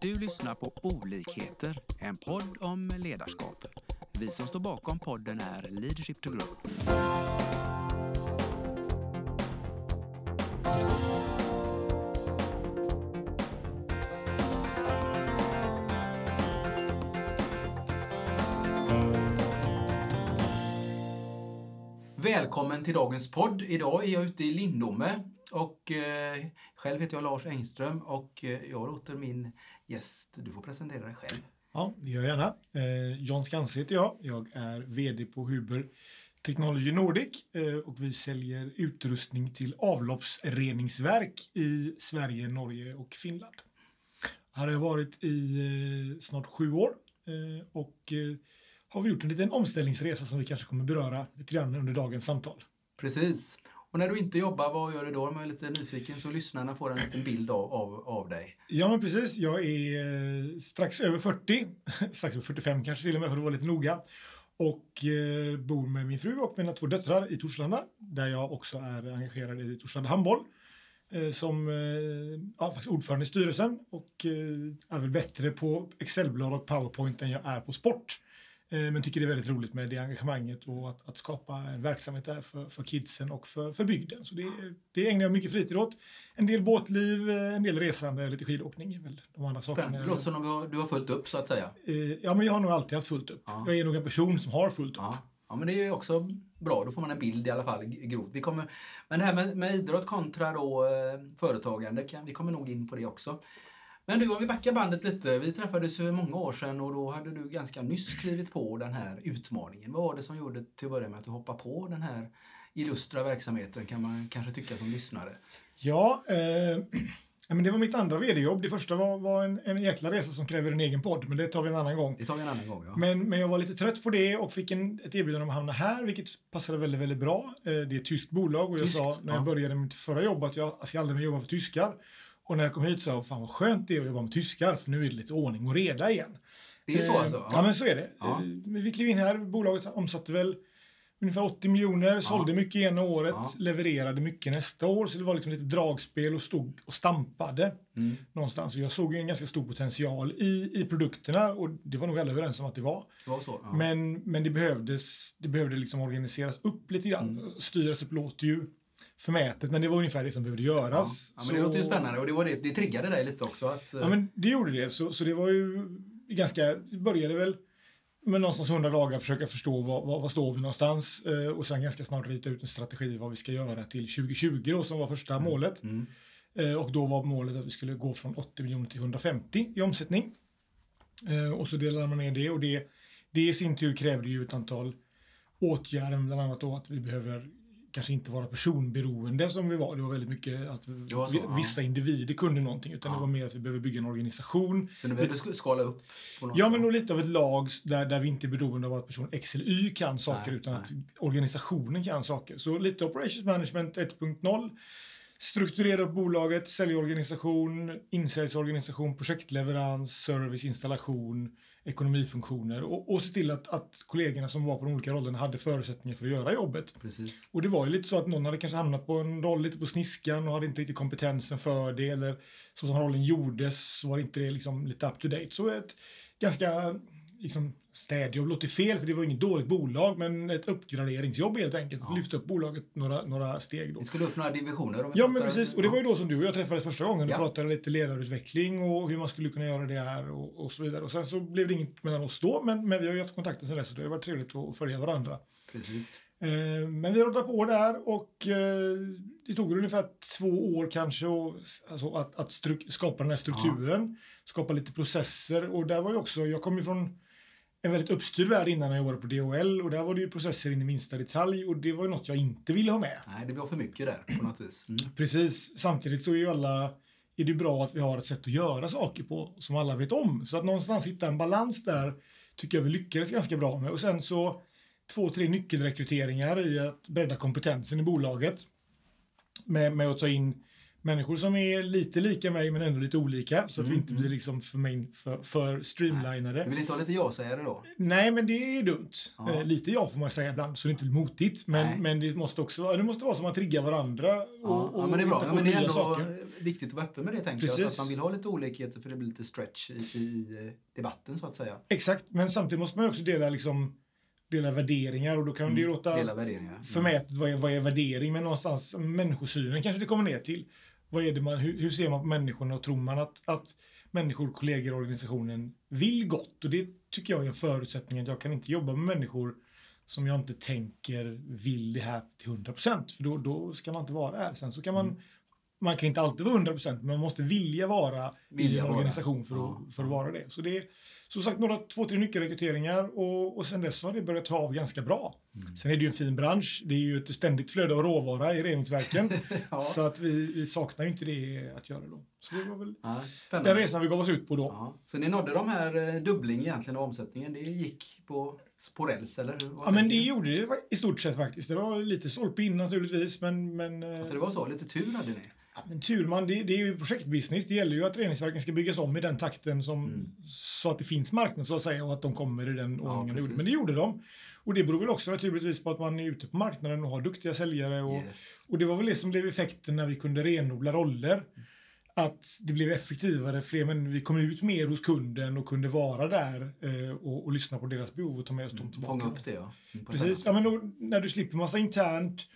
Du lyssnar på Olikheter, en podd om ledarskap. Vi som står bakom podden är Leadership to Group. Välkommen till dagens podd. Idag är jag ute i Lindome och eh, själv heter jag Lars Engström och eh, jag låter min gäst, du får presentera dig själv. Ja, det gör jag gärna. Eh, John Skanse heter jag. Jag är VD på Huber Technology Nordic eh, och vi säljer utrustning till avloppsreningsverk i Sverige, Norge och Finland. Här har jag varit i eh, snart sju år eh, och har vi gjort en liten omställningsresa som vi kanske kommer beröra lite grann under dagens samtal. Precis. Och när du inte jobbar, vad gör du då? Om jag är lite nyfiken så lyssnarna får en liten bild av, av, av dig. Ja, men precis. Jag är eh, strax över 40, strax över 45 kanske till och med för att vara lite noga. Och eh, bor med min fru och mina två döttrar i Torslanda, där jag också är engagerad i Torslanda Handboll. Eh, som ja, faktiskt ordförande i styrelsen och är väl bättre på Excelblad och Powerpoint än jag är på sport. Eh, Men tycker det är väldigt roligt med det engagemanget och att, att skapa en verksamhet där för, för kidsen och för, för bygden. Så det, det ägnar jag mycket fritid åt. En del båtliv, eh, en del resande, lite skidåkning är väl de andra sakerna. Det låter som om du har, fullt upp så att säga. Eh, Ja, men jag har nog alltid haft fullt upp. Ja. Jag är nog en person som har fullt upp. Ja. ja, men det är ju också bra. Då får man en bild i alla fall grovt. Vi kommer, men det här med, med idrott kontra då, företagande, kan, vi kommer nog in på det också. Men du, om vi backar bandet lite. Vi träffades för många år sedan och då hade du ganska nyss klivit på den här utmaningen. Vad var det som gjorde till att börja med att du hoppade på den här illustra verksamheten kan man kanske tycka som lyssnare? Ja, eh, men det var mitt andra vd-jobb. Det första var, var en, en jäkla resa som kräver en egen podd, men det tar vi en annan gång. Det tar vi en annan gång. Ja. Men, men jag var lite trött på det och fick en, ett erbjudande om att hamna här, vilket passade väldigt, väldigt bra. Eh, det är ett tyskt bolag och jag Tyskt, sa när jag ja. började mitt förra jobb att jag, jag ska aldrig mer jobba för tyskar. Och när jag kom hit jag, fan vad skönt det är att jobba med tyskar, för nu är det lite ordning och reda igen. det är så Eh, alltså? Ja, men så är det. Ja. Eh, Vi klev in här, bolaget omsatte väl ungefär 80 miljoner, sålde mycket ena året, Ja. levererade mycket nästa år. Så det var liksom lite dragspel och stod och stampade Mm. någonstans. Och jag såg en ganska stor potential i, i produkterna och det var nog alla överens om att det var. Det var så? Ja. Men, men det behövdes, det behövde liksom organiseras upp lite grann. Mm. Styras upp låter ju förmätet, men det var ungefär det som behövde göras. ja, men det låter ju spännande och det, var det, det triggade dig lite också? Att, Ja, men det gjorde det. Så, så det var ju ganska, det började väl med någonstans 100 dagar försöka förstå vad, vad, vad står vi någonstans eh, och sen ganska snart rita ut en strategi vad vi ska göra till 2020 då, som var första målet. Mm. Eh, och då var målet att vi skulle gå från 80 miljoner till 150 i omsättning. Eh, och så delade man ner det och det, det i sin tur krävde ju ett antal åtgärder, bland annat då att vi behöver kanske inte vara personberoende som vi var. Det var väldigt mycket att vi, så, vi, ja. vissa individer kunde någonting, utan Ja. det var mer att vi behöver bygga en organisation. Så nu behöver du sk- skala upp? Ja, men nog lite av ett lag där, där vi inte är beroende av att person X eller Y kan saker, Nej, utan nej. att organisationen kan saker. Så lite Operations Management 1.0. Strukturera upp bolaget, säljorganisation, insäljsorganisation, projektleverans, service, installation, ekonomifunktioner och, och se till att, att kollegorna som var på de olika rollerna hade förutsättningar för att göra jobbet. Precis. Och det var ju lite så att någon hade kanske hamnat på en roll lite på sniskan och hade inte riktigt kompetensen för det. Eller så som rollen gjordes så var inte det liksom lite up to date. Så ett ganska liksom, städjobb låter fel för det var inget dåligt bolag men ett uppgraderingsjobb helt enkelt. Ja. Lyfta upp bolaget några, några steg då. Vi skulle upp några divisioner. Om Ja men precis och det var ju då som du och jag träffades första gången och Ja. pratade lite ledarutveckling och hur man skulle kunna göra det här och, och så vidare. Och sen så blev det inget mellan oss då men, men vi har ju haft kontakten sen dess så det har varit trevligt att följa varandra. Precis. Eh, Men vi roddade på där och eh, det tog ungefär två år kanske och, alltså att, struk- skapa den här strukturen. Skapa lite processer och där var ju också, jag kom ju från en väldigt uppstyrd värld innan jag jobbade på DHL och där var det ju processer in i minsta detalj och det var ju något jag inte ville ha med. Nej, det blir för mycket där på något vis. Mm. Precis, samtidigt så är ju alla är det bra att vi har ett sätt att göra saker på som alla vet om. Så att någonstans hitta en balans där tycker jag vi lyckades ganska bra med. Och sen så två, tre nyckelrekryteringar i att bredda kompetensen i bolaget. Med, med att ta in människor som är lite lika mig men ändå lite olika så att Mm, vi inte mm. blir liksom för, main, för, för streamlinade. Du vill inte ha lite ja-sägare då? Nej, men det är dumt. Ja. Eh, lite ja får man säga ibland, så det inte blir motigt. Nej. Men, men det måste också det måste vara som att trigga varandra. Och, Ja, ja men det är bra. Ja, men det är ändå saker. viktigt att vara öppen med det tänker jag. Precis. Att man vill ha lite olikheter för det blir lite stretch i, i eh, debatten så att säga. Exakt, men samtidigt måste man ju också dela, liksom, dela värderingar och då kan det ju låta Dela värderingar. Mm. förmätet vad är, vad är värdering, men någonstans människosynen kanske det kommer ner till. Vad är det man, hur, hur ser man på människorna och tror man att, att människor, kollegor och organisationen vill gott? Och det tycker jag är en förutsättning att jag kan inte jobba med människor som jag inte tänker vill det här till 100 procent, för då, då ska man inte vara där. Sen så kan man, Mm. man kan inte alltid vara 100 procent, men man måste vilja vara i Vilja en vara. organisation för, Ja, att, för att ja. vara det. Så det som sagt några, två, tre nyckelrekryteringar och, och sen dess har det börjat ta av ganska bra. Mm. Sen är det ju en fin bransch. Det är ju ett ständigt flöde av råvara i reningsverken. Ja. Så att vi, vi saknar ju inte det att göra då. Så det var väl Ja, den resan vi gav oss ut på då. Ja. Så ni nådde de här eh, dubbling egentligen av omsättningen. Det gick på, på räls eller? hur? Ja, men det gjorde det i stort sett faktiskt. Det var lite stolpe in naturligtvis, men... men eh, Så det var så? Lite tur hade ni? Ja, men tur man, det, det är ju projektbusiness. Det gäller ju att reningsverken ska byggas om i den takten som, Mm. så att det finns marknad så att säga och att de kommer i den Ja, ordningen precis. Men det gjorde de. Och det beror väl också naturligtvis på att man är ute på marknaden och har duktiga säljare. Och, Yes. och det var väl det som blev effekten när vi kunde renodla roller. Att det blev effektivare, fler men vi kom ut mer hos kunden och kunde vara där eh, och, och lyssna på deras behov och ta med oss dem tillbaka. Fånga upp det ja. Mm, Precis, ja, men då, när du slipper massa internt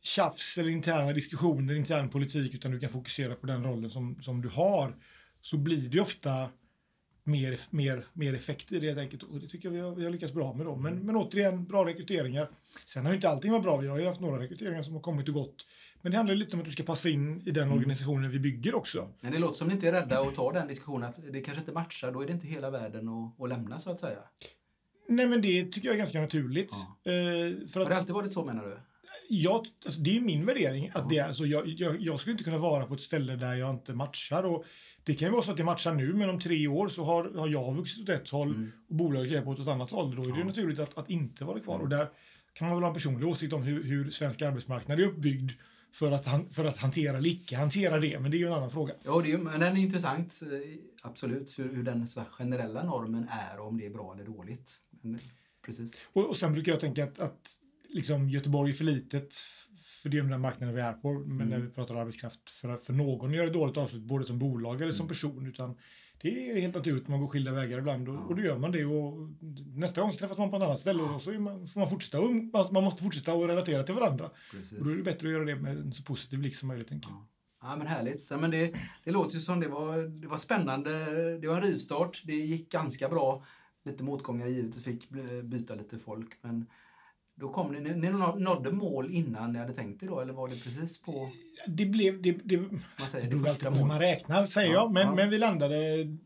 tjafs eller interna diskussioner, intern politik, utan du kan fokusera på den rollen som, som du har, så blir det ofta mer, mer, mer effekt i det helt enkelt. Och det tycker jag vi har, vi har lyckats bra med då. Men, men återigen, bra rekryteringar. Sen har ju inte allting varit bra. Vi har ju haft några rekryteringar som har kommit och gått. Men det handlar lite om att du ska passa in i den Mm. organisationen vi bygger också. Men det låter som ni inte är rädda att ta den diskussionen att det kanske inte matchar. Då är det inte hela världen att, att lämna så att säga. Nej, men det tycker jag är ganska naturligt. Ja. Eh, för Har att det alltid varit så menar du? Jag, alltså det är min värdering. att det är, alltså jag, jag, jag skulle inte kunna vara på ett ställe där jag inte matchar. Och det kan ju vara så att jag matchar nu, men om tre år så har, har jag vuxit åt ett håll Mm. och bolaget är på ett annat håll. Då är det Ja. naturligt att, att inte vara kvar. Mm. Och där kan man väl ha en personlig åsikt om hur, hur svensk arbetsmarknad är uppbyggd för att, han, för att hantera eller icke hantera det. Men det är ju en annan fråga. Ja, det är, men den är intressant. eh, Absolut. Hur, hur den så generella normen är och om det är bra eller dåligt. Men, precis. Och, och sen brukar jag tänka att, att liksom Göteborg är för litet för det är den marknaden vi är på. Men Mm. när vi pratar arbetskraft för, för någon gör ett dåligt avslut både som bolag eller som Mm. person. Utan det är helt naturligt, man går skilda vägar ibland och, Ja. och då gör man det. Och nästa gång så träffas man på ett annat ställe och så man, får man fortsätta. Och man, man måste fortsätta att relatera till varandra. precis. Och då är det bättre att göra det med en så positiv blick som möjligt. Tänker jag. Ja. Ja, men härligt. Så, men det, det låter ju som det var, det var spännande. Det var en rivstart. Det gick ganska bra. Lite motgångar givetvis. Fick byta lite folk. Men då kom ni, ni nådde mål innan ni hade tänkt er då? Eller var det precis på, Det blev, det, det, man säger, det beror alltid på hur man räknar, säger Ja, jag. Men, ja. men vi landade,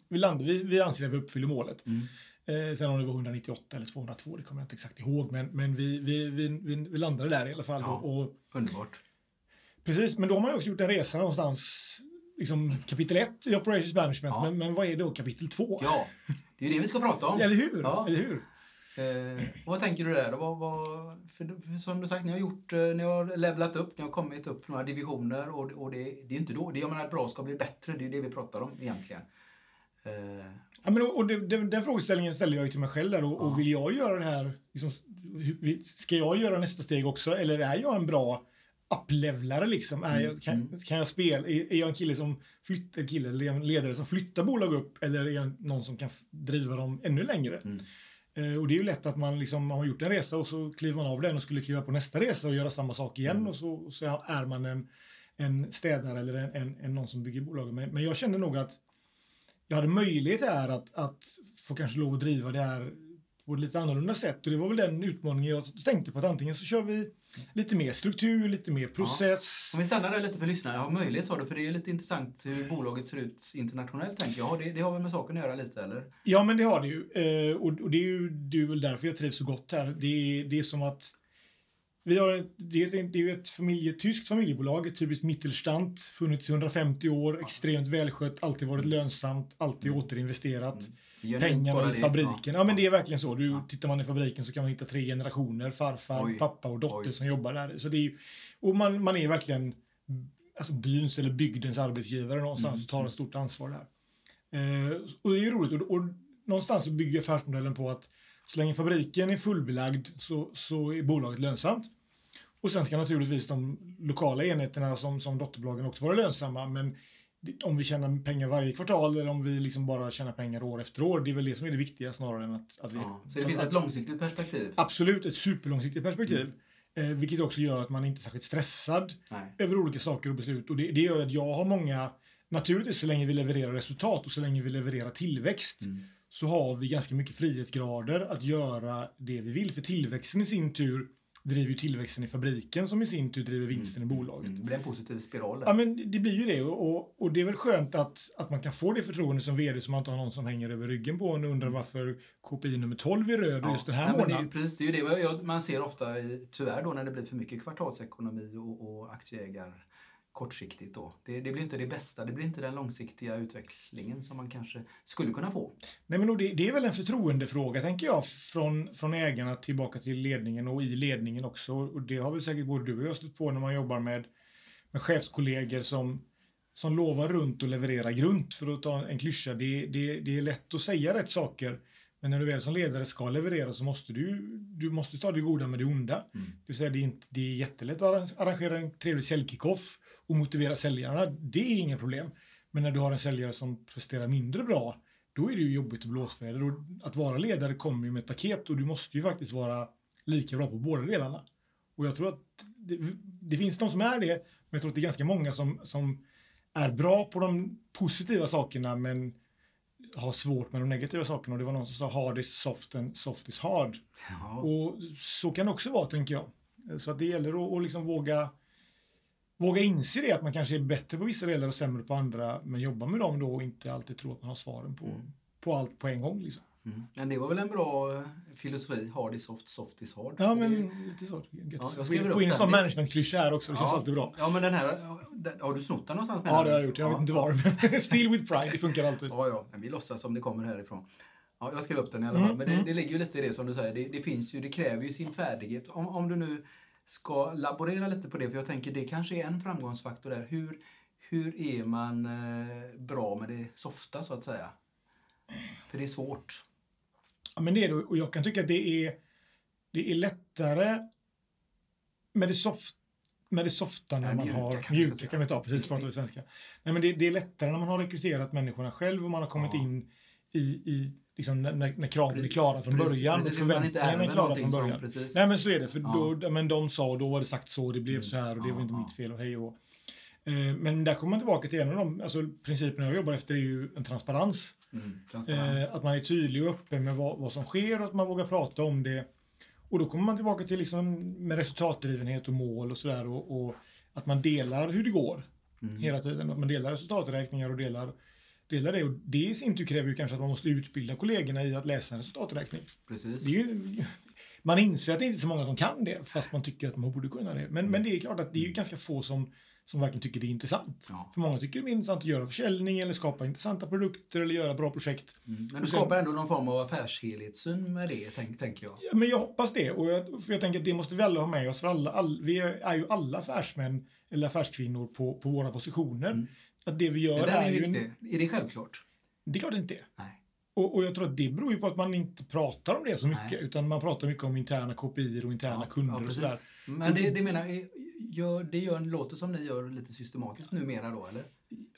vi landade, vi, vi anser att vi uppfyller målet. Mm. Eh, sen om det var 198 eller 202, det kommer jag inte exakt ihåg. Men, men vi, vi, vi, vi, landade där i alla fall. Ja. Och, och, Underbart. precis, men då har man också gjort en resa någonstans. Liksom kapitel 1 i Operations Management. Men, men vad är då kapitel 2? Ja, det är ju det vi ska prata om. Eller hur? Ja. Eller hur? Eh, vad tänker du där? Vad, vad, för, som du sagt, ni har gjort, eh, ni har levlat upp, ni har kommit upp några divisioner och, och det, det är inte då, det jag menar att bra ska bli bättre, det är det vi pratar om egentligen. Eh, Ja, men, och det, det, den frågeställningen ställer jag ju till mig själv där. Och, Ja. och vill jag göra det här, liksom, ska jag göra nästa steg också? Eller är jag en bra upplevlare liksom? Är jag, Mm, kan, mm. kan jag spela? Är, är jag en kille som flyttar, kille, eller ledare som flyttar bolag upp? Eller är jag någon som kan driva dem ännu längre? Mm. Eh, och det är ju lätt att man liksom har gjort en resa och så kliver man av den och skulle kliva på nästa resa och göra samma sak igen Mm. och så, och så är man en, en städare eller en, en, en någon som bygger bolag. Men, men jag kände nog att jag hade möjlighet här att, att få kanske lov att driva det här på ett lite annorlunda sätt. Och det var väl den utmaningen jag tänkte på att antingen så kör vi lite mer struktur, lite mer process. om vi stannar där lite för lyssnarna, jag har möjlighet sa du, för det är lite intressant hur bolaget ser ut internationellt tänker jag. Det, det har väl med saken att göra lite eller? Ja, men det har det ju. Eh, och, det är ju det är väl därför jag trivs så gott här. Det är, det är som att vi har, ett- det, är, det är ju ett familje, tyskt familjebolag, ett typiskt Mittelstand, funnits i 150 år, extremt välskött, alltid varit lönsamt, alltid Mm. återinvesterat. Mm. Pengarna i fabriken. Ja, men det är verkligen så. Du, Ja. Tittar man i fabriken så kan man hitta tre generationer, farfar, Oj. pappa och dotter Oj. som jobbar där. Så det är, och man, man är verkligen alltså byns eller bygdens arbetsgivare någonstans Mm. och tar ett stort ansvar där. Eh, och det är ju roligt och, och någonstans så bygger affärsmodellen på att så länge fabriken är fullbelagd så, så är bolaget lönsamt. Och sen ska naturligtvis de lokala enheterna som, som dotterbolagen också vara lönsamma. Men om vi tjänar pengar varje kvartal eller om vi liksom bara tjänar pengar år efter år, det är väl det som är det viktiga snarare än att, att vi... Ja. Så det finns ett långsiktigt perspektiv? Absolut, ett superlångsiktigt perspektiv. Eh, vilket också gör att man inte är särskilt stressad Nej. över olika saker och beslut. Och det, det gör att jag har många, naturligtvis så länge vi levererar resultat och så länge vi levererar tillväxt, Mm. så har vi ganska mycket frihetsgrader att göra det vi vill. För tillväxten i sin tur driver ju tillväxten i fabriken som i sin tur driver vinsten i bolaget. Mm. Det blir en positiv spiral. Ja, men det blir ju det. Och, och, det är väl skönt att, att man kan få det förtroende som vd som man inte har någon som hänger över ryggen på en och undrar varför KPI nummer 12 är röd just den här Nej, men det är månaden. precis, det är ju det man ser ofta, i- tyvärr då, när det blir för mycket kvartalsekonomi och, och aktieägar kortsiktigt då. Det, det blir inte det bästa, det blir inte den långsiktiga utvecklingen som man kanske skulle kunna få. Nej, men det, det är väl en förtroendefråga, tänker jag, från, från ägarna tillbaka till ledningen och i ledningen också. Och det har väl säkert både du och jag stött på när man jobbar med, med chefskollegor som, som lovar runt och levererar grunt. För att ta en klyscha, det, det, det är lätt att säga rätt saker. Men när du väl som ledare ska leverera så måste du, du måste ta det goda med det onda. Mm. Det vill säga, det är, inte, det är jättelätt att arrangera en trevlig säljkickoff och motivera säljarna. Det är inga problem. Men när du har en säljare som presterar mindre bra, då är det ju jobbigt att blåsväder. Och att vara ledare kommer ju med ett paket och du måste ju faktiskt vara lika bra på båda delarna. Och jag tror att det, det finns de som är det, men jag tror att det är ganska många som, som är bra på de positiva sakerna men har svårt med de negativa sakerna. Och det var någon som sa hard is soft and soft is hard. Ja. Och så kan det också vara, tänker jag. Så att det gäller att, att liksom våga, våga inse det, att man kanske är bättre på vissa delar och sämre på andra, men jobba med dem då och inte alltid tro att man har svaren på, Mm. på allt på en gång. Liksom. Mm. Men det var väl en bra eh, filosofi, hard is soft, soft is hard. Ja, Det- men lite så. Ja, jag Få Få in en sån managementklyscha här också, det känns ja. alltid bra. Ja, men den här, den- har du snott den någonstans? Ja, det har jag gjort. Jag vet Ja, inte ja. var, men Still with pride, det funkar alltid. Ja, ja, men vi låtsas som det kommer härifrån. Ja, jag skrev upp den i alla Mm, fall. Men det, mm. det ligger ju lite i det som du säger. Det, det finns ju, det kräver ju sin färdighet. Om, om du nu ska laborera lite på det, för jag tänker det kanske är en framgångsfaktor där. Hur, hur är man eh, bra med det softa så att säga? För det är svårt. Ja, men det är det. Och jag kan tycka att det är, det är lättare med det, soft, med det softa när Ja, man mjuka har... Mjuka kan vi ta, precis pratar vi svenska. Nej, men det, det är lättare när man har rekryterat människorna själv och man har kommit Ja. in i, i liksom när, när kraven är klara från Precis, början och precis, inte förväntningarna är klara från som- början. precis. Nej men så är det, för Ja. då, men de sa och då var det sagt så, det blev Mm. så här och det var Ja, inte ja. mitt fel och hej och. Eh, Men där kommer man tillbaka till en av de alltså, principerna jag jobbar efter är ju en transparens. Mm, transparens. Eh, att man är tydlig och öppen med vad, vad som sker och att man vågar prata om det. Och då kommer man tillbaka till liksom med resultatdrivenhet och mål och sådär och, och att man delar hur det går Mm. hela tiden. Att man delar resultaträkningar och delar, delar det. Och det i sin tur kräver ju kanske att man måste utbilda kollegorna i att läsa en resultaträkning. Precis. Ju, man inser att det inte är så många som kan det fast man tycker att man borde kunna det. Men, men det är klart att det är ju ganska få som, som verkligen tycker det är intressant. Ja. För många tycker det är intressant att göra försäljning eller skapa intressanta produkter eller göra bra projekt. Mm. Men du sen- skapar ändå någon form av affärshelhetssyn med det, tänk, tänker jag. Ja, men jag hoppas det. Och jag, för jag tänker att det måste vi alla ha med oss. För alla, all, vi är, är ju alla affärsmän eller affärskvinnor på, på våra positioner. Mm. Att det vi Det gör där är, är ju... En. Är det självklart? det är klart det inte är. Nej. Och, och jag tror att det beror ju på att man inte pratar om det så mycket. Nej. Utan man pratar mycket om interna kopior och interna kunder och precis. sådär. Men det, det menar jag, gör, det gör, låter som ni gör lite systematiskt numera då, eller?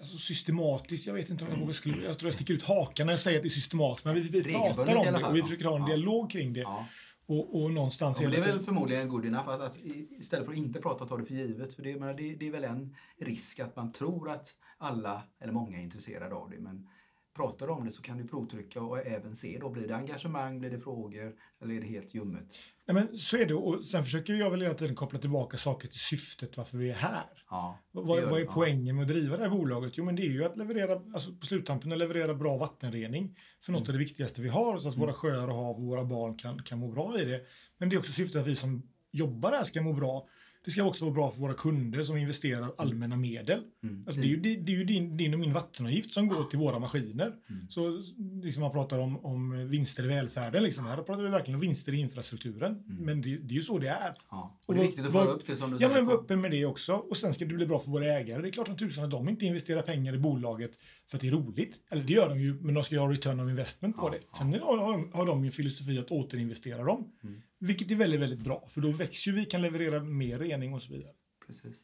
Alltså systematiskt, jag vet inte om jag vågar skulle... Jag tror jag sticker ut hakan när jag säger att det är systematiskt. Men vi, vi pratar om det och vi ja. försöker ha en Ja. dialog kring det. Ja. Och, och någonstans Ja, men det är väl förmodligen good enough att, att istället för att inte prata ta det för givet. För det, menar, det, det är väl en risk att man tror att alla, eller många, är intresserade av det. Men pratar om det så kan du provtrycka och även se då, blir det engagemang, blir det frågor eller är det helt ljummet? Nej, men så är det. Och sen försöker jag väl hela tiden koppla tillbaka saker till syftet varför vi är här. Ja, Vad, vad är ja. poängen med att driva det här bolaget? Jo, men det är ju att leverera, alltså på sluttampen att leverera bra vattenrening för något Mm. av det viktigaste vi har, så att våra sjöar och hav och våra barn kan, kan må bra i det. Men det är också syftet att vi som jobbar här ska må bra. Det ska också vara bra för våra kunder som investerar allmänna medel. Mm. Alltså det är ju, det, det är ju din, din och min vattenavgift som går till våra maskiner. Mm. Så liksom man pratar om, om vinster i välfärden. Liksom. Här pratar vi verkligen om vinster i infrastrukturen. Mm. Men det, det är ju så det är. Ja. Och det är viktigt att föra upp det som du Ja, men var öppen med det också. Och sen ska det bli bra för våra ägare. Det är klart som tusan att de inte investerar pengar i bolaget för att det är roligt. Eller det gör de ju, men de ska ju ha return of investment på Ja, det. Sen har, har, har de ju en filosofi att återinvestera dem. Mm. Vilket är väldigt, väldigt bra. För då växer vi, kan leverera mer rening och så vidare. Precis.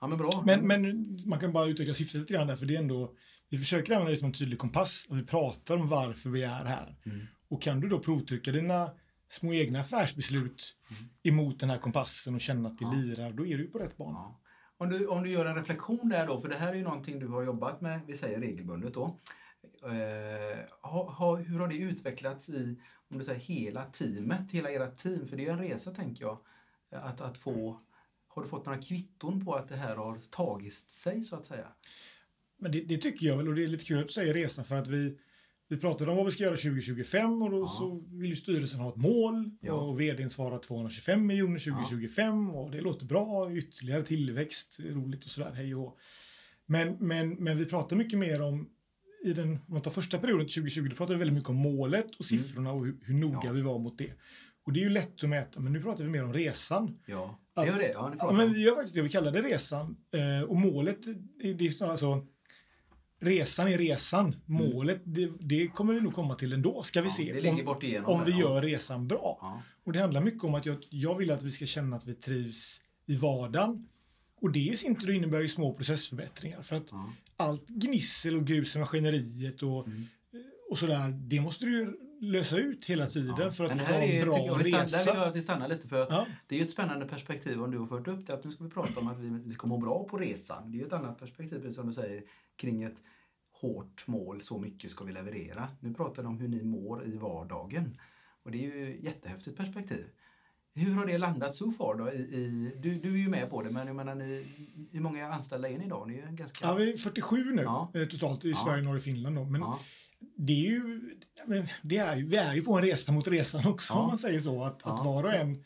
Ja, men bra. Men, men man kan bara utveckla syftet lite grann där, för det är ändå, vi försöker använda det som en tydlig kompass. Och vi pratar om varför vi är här. Mm. Och kan du då provtrycka dina små egna affärsbeslut Mm. emot den här kompassen och känna att det Ja. lirar, då är du på rätt bana. Ja. Om, du, om du gör en reflektion där då, för det här är ju någonting du har jobbat med, vi säger regelbundet då. Eh, ha, ha, hur har det utvecklats i, om du säger hela teamet, hela ert team? För det är ju en resa tänker jag. Att, att få, har du fått några kvitton på att det här har tagit sig så att säga? Men det, det tycker jag väl och det är lite kul att du säger resan för att vi, vi pratade om vad vi ska göra 2025 och då Ja. så vill ju styrelsen ha ett mål Ja. och vdn svarar 225 miljoner 2025 och det låter bra, ytterligare tillväxt, roligt och sådär, hej och men, men, men vi pratar mycket mer om i den, om man tar första perioden 2020, då pratade vi väldigt mycket om målet och siffrorna och hur, hur noga Mm. Ja. vi var mot det. Och det är ju lätt att mäta, men nu pratar vi mer om resan. Ja, Att- det gör det. Ja, Ja, men vi gör faktiskt det, vi kallar det resan. Eh, och målet, det är så alltså, resan är resan. Målet, det, det kommer vi nog komma till ändå, ska vi Mm. Ja, se. om, om vi gör resan bra. Ja. Och det handlar mycket om att jag, jag vill att vi ska känna att vi trivs i vardagen. Och det i sin tur innebär ju små processförbättringar. För att Ja. allt gnissel och grus i maskineriet och, Mm. och sådär, det måste du ju lösa ut hela tiden Ja. för att Men du här ha är, en bra jag, vi stannar, där vill jag resa. att vi stannar lite för Ja. det är ju ett spännande perspektiv om du har fört upp det att nu ska vi prata om att vi, vi ska må bra på resan. Det är ju ett annat perspektiv precis som du säger kring ett hårt mål, så mycket ska vi leverera. Nu pratar vi om hur ni mår i vardagen och det är ju ett jättehäftigt perspektiv. Hur har det landat så far då? I, i, du, du är ju med på det men jag menar ni, hur många anställda är ni idag? Ni är ganska... Ja, vi är 47 nu Ja. eh, totalt i Ja. Sverige, Norge och Finland. Då. Men Ja. det är ju, det är, vi är ju på en resa mot resan också om man säger så. Att, att var och en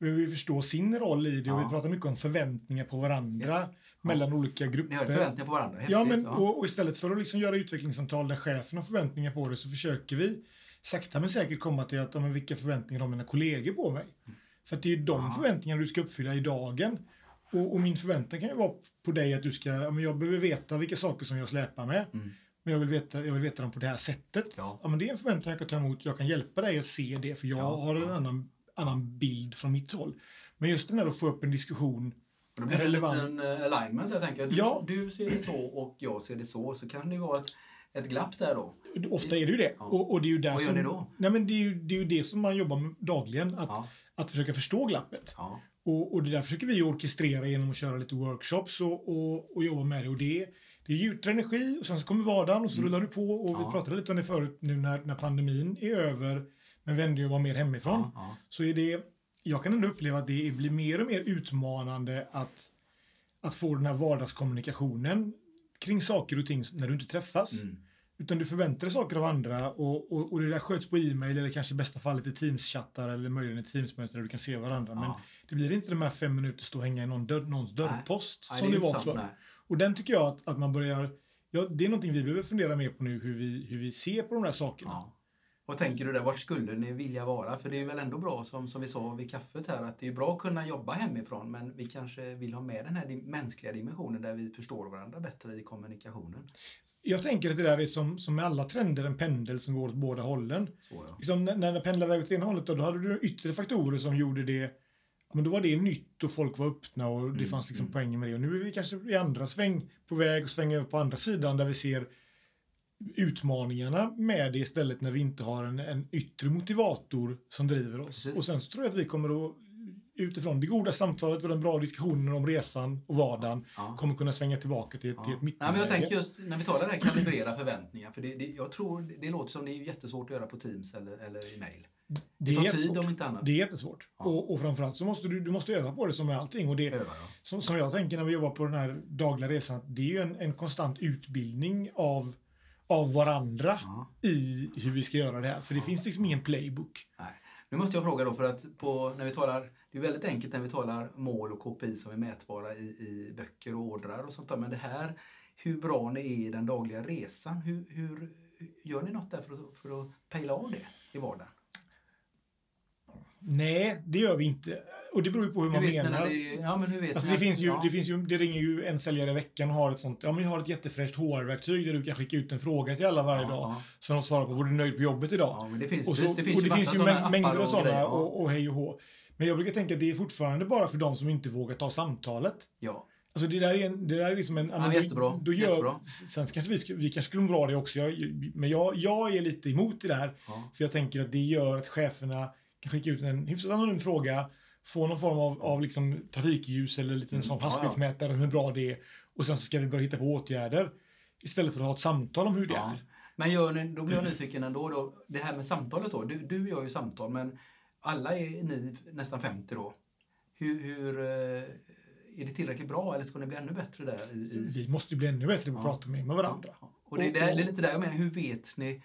behöver förstå sin roll i det och vi pratar mycket om förväntningar på varandra Yes. mellan olika grupper. Ni har förväntningar på varandra, häftigt. Ja, men, ja. och, och istället för att liksom göra utvecklingssamtal där chefen har förväntningar på det så försöker vi sakta men säkert komma till att ja, men vilka förväntningar har mina kollegor på mig? För det är ju de Ja. förväntningarna du ska uppfylla i dagen. Och, och min förväntan kan ju vara på dig att du ska, ja, men jag behöver veta vilka saker som jag släpar med. Mm. Men jag vill, veta, jag vill veta dem på det här sättet. Ja. men det är en förväntan jag kan ta emot. Jag kan hjälpa dig att se det för jag Ja, har en ja. annan, annan bild från mitt håll. Men just den här att få upp en diskussion. Och Då blir det en liten eh, alignment. Jag tänker, du, Ja. du ser det så och jag ser det så. Så kan det ju vara ett, ett glapp där då. Ofta är det ju det. Ja. Och, och det är ju där Vad gör som, ni då? Nej, men det, är ju, det är ju det som man jobbar med dagligen. Att, Ja. Att försöka förstå glappet. Ja. Och, och det där försöker vi orkestrera genom att köra lite workshops och, och, och jobba med det. Och det, det är energi och sen så kommer vardagen och så Mm. rullar du på. Och Ja. vi pratade lite om det förut nu när, när pandemin är över. Men vi ändå jobbar mer hemifrån. Ja. Ja. Så är det, jag kan ändå uppleva att det blir mer och mer utmanande att, att få den här vardagskommunikationen kring saker och ting när du inte träffas. Mm. Utan du förväntar dig saker av andra och, och, och det där sköts på e-mail eller kanske i bästa fall lite Teams-chattar eller möjligen ett Teams-möte där du kan se varandra. Men Ja. det blir inte de här fem minuter stå och hänga i någon dörr, någons dörrpost Nej, som är det ju var förr. nej. Och den tycker jag att, att man börjar, ja, det är någonting vi behöver fundera mer på nu, hur vi, hur vi ser på de där sakerna. Ja. Vad tänker du där? Vart skulle ni vilja vara? För det är väl ändå bra, som, som vi sa vid kaffet här, att det är bra att kunna jobba hemifrån, men vi kanske vill ha med den här mänskliga dimensionen där vi förstår varandra bättre i kommunikationen. Jag tänker att det där är som, som med alla trender, en pendel som går åt båda hållen. Så, ja. Liksom, när, när den pendlade iväg åt ena hållet, då, då hade du yttre faktorer som gjorde det men då var det nytt och folk var öppna och det Mm, fanns liksom mm. poänger med det. Och nu är vi kanske i andra sväng på väg att svänga över på andra sidan där vi ser utmaningarna med det istället när vi inte har en, en yttre motivator som driver oss. Precis. Och sen så tror jag att vi kommer att utifrån det goda samtalet och den bra diskussionen om resan och vardagen Ja. kommer kunna svänga tillbaka till, till ett Ja. Mittenläge. men jag tänker just när vi talar här kalibrera förväntningar. För det, det, jag tror det, låter som det är jättesvårt att göra på Teams eller, eller i mail. Det, det är tar tid om inte annat. Det är jättesvårt. Ja. Och, och framförallt så måste du, du måste öva på det som med allting. Och det, Öva, ja. som, som jag tänker när vi jobbar på den här dagliga resan, att det är ju en, en konstant utbildning av, av varandra Ja. i hur vi ska göra det här. För det finns liksom ingen playbook. Nej. Nu måste jag fråga då, för att på, när vi talar det är väldigt enkelt när vi talar mål och KPI som är mätbara i, i böcker och ordrar och sånt där. Men det här, hur bra ni är i den dagliga resan, hur, hur gör ni något där för att, för att pejla av det i vardagen? Nej, det gör vi inte. Och det beror ju på hur man menar. det, ja, men hur vet Alltså ni det, att- finns ju, ja. det, finns ju, det ringer ju en säljare i veckan och har ett sånt, ja men jag har ett jättefräscht HR-verktyg där du kan skicka ut en fråga till alla varje Ja, dag. ja. Så de svarar på, var du nöjd på jobbet idag? Ja, men det finns, och, så, precis, det finns och ju det finns ju sådana mäng- mängder och sådana ja. och, och hej och hå. Men jag brukar tänka att det är fortfarande bara för de som inte vågar ta samtalet. Ja, Alltså det där är, en, det där är liksom en... Ja, jättebra, Då gör, jättebra. Sen kanske vi, vi kanske skulle må bra det också. Jag, men jag, jag är lite emot det där. ja. För jag tänker att det gör att cheferna kan skicka ut en hyfsat anonym fråga, få någon form av, av liksom trafikljus eller lite en Mm, sån hastighetsmätare om hur bra det är. Och sen så ska vi börja hitta på åtgärder. Istället för att ha ett samtal om hur det Ja. är. Men gör ni, då blir jag nyfiken ändå. Då, det här med samtalet då. Du, du gör ju samtal men alla är ni nästan 50 då. Hur, hur eh, är det tillräckligt bra eller ska ni bli ännu bättre där? I, i, Vi måste ju bli ännu bättre på att Ja. prata med, med varandra. Ja. Och det är, där, det är lite där jag menar, hur vet ni?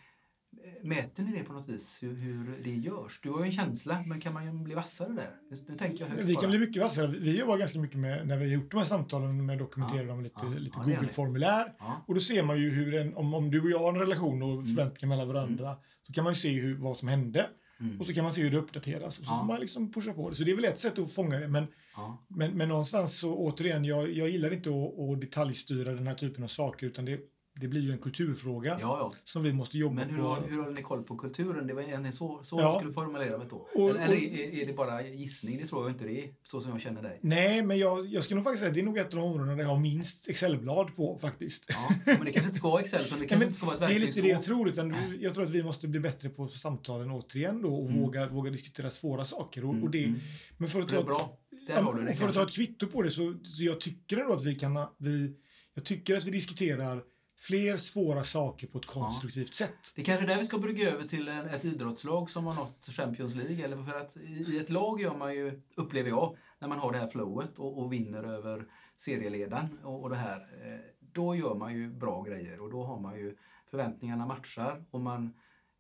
Mäter ni det på något vis, hur, hur det görs? Du har ju en känsla, men kan man ju bli vassare där? Nu tänker jag högt Vi kan bli mycket vassare. Vi jobbar ganska mycket med, när vi har gjort de här samtalen, med att dokumentera Ja, dem lite, ja, lite ja. Google-formulär. Och då ser man ju hur en, om, om du och jag har en relation och Mm. förväntningar mellan varandra, så kan man ju se hur, vad som hände. Mm, Och så kan man se hur det uppdateras. Och så Ja. får man liksom pusha på det. Så det är väl ett sätt att fånga det. Men, ja, men, men någonstans så återigen, jag, jag gillar inte att, att detaljstyra den här typen av saker, utan det, det blir ju en kulturfråga ja, ja. som vi måste jobba Men hur, på. har- hur håller ni koll på kulturen? Det var egentligen så, så Ja. skulle formulera det då. Och- eller eller och- är, är det bara gissning? Det tror jag inte det är, så som jag känner dig. Nej, men jag, jag skulle nog faktiskt säga att det är nog ett av de områdena där jag har minst Excel-blad på faktiskt. Ja, men det kanske inte ska vara Excel, utan det kanske inte ska vara ett Det är verktyg lite det jag tror, utan jag tror att vi måste bli bättre på samtalen återigen då och Mm. våga, våga diskutera svåra saker. Och, Mm, och det, mm. Men för att Det ta är bra. Där har du det för att ta ett kvitto på det så, så jag tycker ändå att vi kan, vi, jag tycker att vi diskuterar fler svåra saker på ett konstruktivt sätt. Det är kanske är där vi ska brygga över till en, ett idrottslag som har nått Champions League. Eller för att i i ett lag gör man ju, upplever jag, när man har det här flowet och, och vinner över serieledaren och, och det här. Eh, då gör man ju bra grejer och då har man ju förväntningarna matchar och man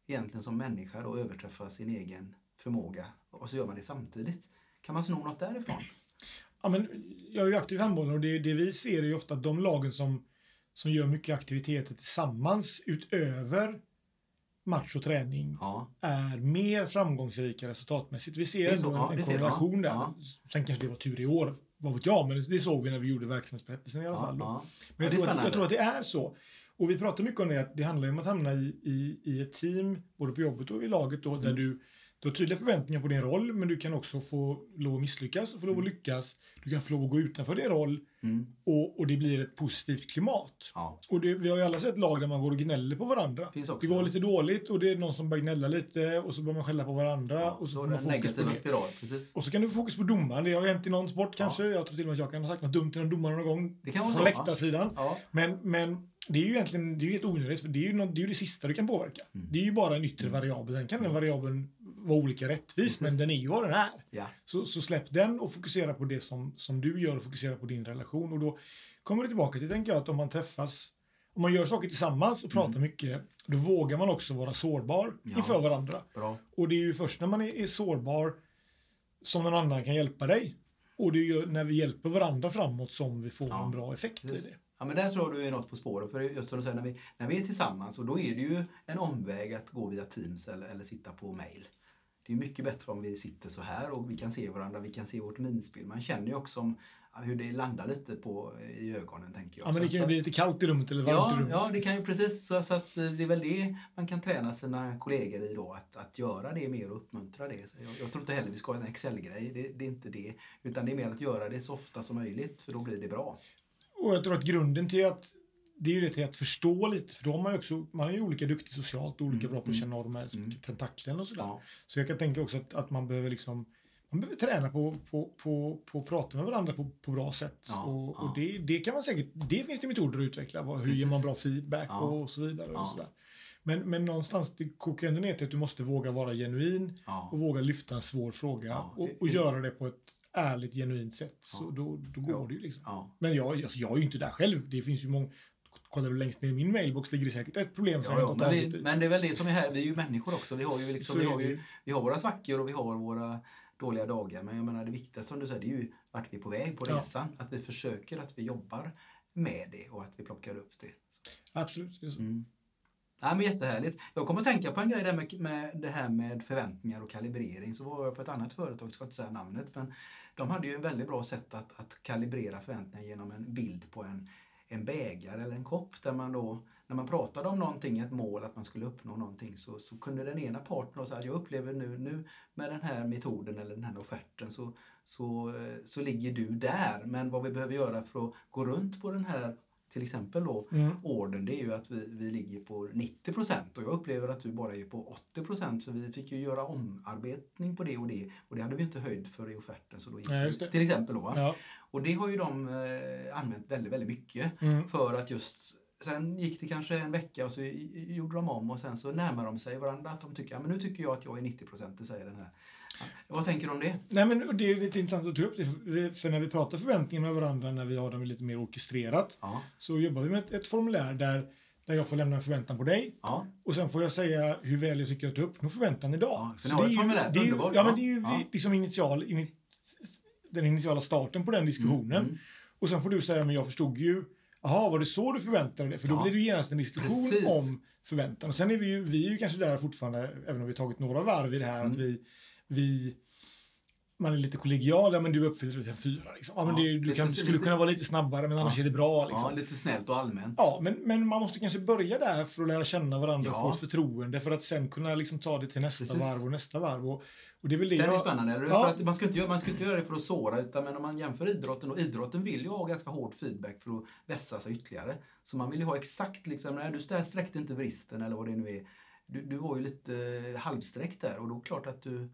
egentligen som människa då överträffar sin egen förmåga. Och så gör man det samtidigt. Kan man sno något därifrån? Ja, men jag är ju aktiv i handbollen och det, det vi ser är ju ofta att de lagen som, som gör mycket aktiviteter tillsammans utöver match och träning Ja, är mer framgångsrika resultatmässigt. Vi ser ändå ja, en, det en korrelation där. ja, Sen kanske det var tur i år, vad vet jag, men det såg vi när vi gjorde verksamhetsberättelsen i alla ja, fall. Då. ja. Men jag, Ja, tror att, jag tror att det är så. Och vi pratar mycket om det, att det handlar om att hamna i, i, i ett team, både på jobbet och i laget då, där Mm. du, du har tydliga förväntningar på din roll, men du kan också få lov att misslyckas och få lov att Mm. lyckas. Du kan få lov att gå utanför din roll Mm. och, och det blir ett positivt klimat. ja. Och det, vi har ju alla sett lag där man går och gnäller på varandra. Också. Det går lite dåligt och det är någon som börjar gnälla lite och så börjar man skälla på varandra ja, och så får man fokus på negativa det. spiral. Precis. Och så kan du få fokus på domaren. Det har hänt i någon sport kanske. Jag tror till och med att jag kan ha sagt något dumt till någon domare någon gång. Det kan vara från läktarsidan. Ja. Men, men det är ju egentligen det är ju helt onödigt för det är ju, något, det, är ju det sista du kan påverka. Mm. Det är ju bara en yttre variabel. Sen kan den variabeln vara olika rättvis, Precis. men den är ju vad den är. Ja. Så, så släpp den och fokusera på det som, som du gör och fokusera på din relation. Och då kommer det tillbaka till, tänker jag, att om man träffas, om man gör saker tillsammans och pratar Mm. mycket, då vågar man också vara sårbar Ja. inför varandra. Bra. Och det är ju först när man är, är sårbar som någon annan kan hjälpa dig. Och det är ju när vi hjälper varandra framåt som vi får Ja. en bra effekt i Precis. det. Ja, men där tror du är något på spåren. För just som du säger, när vi, när vi är tillsammans, och då är det ju en omväg att gå via Teams eller, eller sitta på mail. Det är mycket bättre om vi sitter så här och vi kan se varandra, vi kan se vårt minspel. Man känner ju också om, hur det landar lite på, i ögonen, tänker jag. Ja, men det kan ju bli lite kallt i rummet eller varmt i Ja, rummet. ja, det kan ju precis. Så, så att eh, det är väl det man kan träna sina kollegor i då, att, att göra det mer och uppmuntra det. Jag, jag tror inte heller vi ska ha en Excel-grej, det, det är inte det. Utan det är mer att göra det så ofta som möjligt, för då blir det bra. Och jag tror att grunden till att det är ju det till att förstå lite, för då har man ju också, man är ju olika duktig socialt och olika Mm, bra på att mm, känna av de här mm. tentaklerna och sådär. Ja. Så jag kan tänka också att, att man behöver liksom man behöver träna på, på, på, på att prata med varandra på, på bra sätt. Ja, och och ja. det, det kan man säkert, det finns det metoder att utveckla. Vad- Hur ger man bra feedback Ja. och, så vidare. Och sådär. Men, men någonstans, det kokar ändå ner till att du måste våga vara genuin och våga lyfta en svår fråga och, och göra det på ett ärligt, genuint sätt. Så då, då går det ju liksom. Men jag, alltså jag är ju inte där själv. Det finns ju många... Kollar du längst ner i min mailbox ligger det säkert ett problem som Ja, jag ja, men, vi, men det är väl det som är här, vi är ju människor också. Vi har ju, liksom, Så vi har ju, vi har våra svackor och vi har våra dåliga dagar. Men jag menar det viktigaste som du säger, det är ju vart vi är på väg på Ja. resan. Att vi försöker, att vi jobbar med det och att vi plockar upp det. Absolut. det är så. Mm. Ja, men jättehärligt. Jag kommer att tänka på en grej där med, med det här med förväntningar och kalibrering. Så var jag på ett annat företag, jag ska inte säga namnet, men de hade ju en väldigt bra sätt att, att kalibrera förväntningar genom en bild på en, en bägare eller en kopp där man då, när man pratade om någonting, ett mål, att man skulle uppnå någonting, så, så kunde den ena parten då säga att jag upplever nu, nu med den här metoden eller den här offerten så, så, eh, så ligger du där. Men vad vi behöver göra för att gå runt på den här, till exempel då, Mm. ordern det är ju att vi, vi ligger på 90 procent och jag upplever att du bara är på 80 procent så vi fick ju göra omarbetning på det och det och det hade vi inte höjd för i offerten. Så då gick Nej. Till exempel då. Ja. Och det har ju de eh, använt väldigt, väldigt mycket Mm. för att just Sen gick det kanske en vecka och så gjorde de om och sen så närmar de sig varandra. Att de tycker, ja, men nu tycker jag att jag är 90 procent, det säger den här. Vad tänker du om det? Nej, men det är lite intressant att ta upp det. för- när vi pratar förväntningar med varandra, när vi har dem lite mer orkestrerat, Ja, så jobbar vi med ett, ett formulär där, där jag får lämna en förväntan på dig ja, och sen får jag säga hur väl jag tycker att du uppnår förväntan idag. Ja, så det är ju- det är ju-. Ja, men det är ju ja. liksom initial, ini- den initiala starten på den diskussionen. Mm. Och sen får du säga, men jag förstod ju, jaha, var det så du förväntade dig? För då Ja. blir det genast en diskussion Precis. om förväntan. Och sen är vi ju, vi är ju kanske där fortfarande, även om vi tagit några varv i det här, Mm. att vi, vi man är lite kollegial, ja men du uppfyller en fyra. Liksom. Ja, men Ja, det, du lite- kan, skulle lite- kunna vara lite snabbare, men annars är det bra. Liksom. ja, lite snällt och allmänt. Ja, men, men man måste kanske börja där för att lära känna varandra och Ja. få ett förtroende för att sen kunna liksom ta det till nästa Precis. varv och nästa varv. Och, och det är väl det Den är spännande, eller? Ja. För att man, ska inte göra, man ska inte göra det för att såra, utan men om man jämför idrotten, och idrotten vill ju ha ganska hård feedback för att vässa sig ytterligare. Så man vill ju ha exakt, liksom, nej du sträckte inte vristen eller vad det nu är. Du, du var ju lite eh, halvsträckt där och då är det klart att du,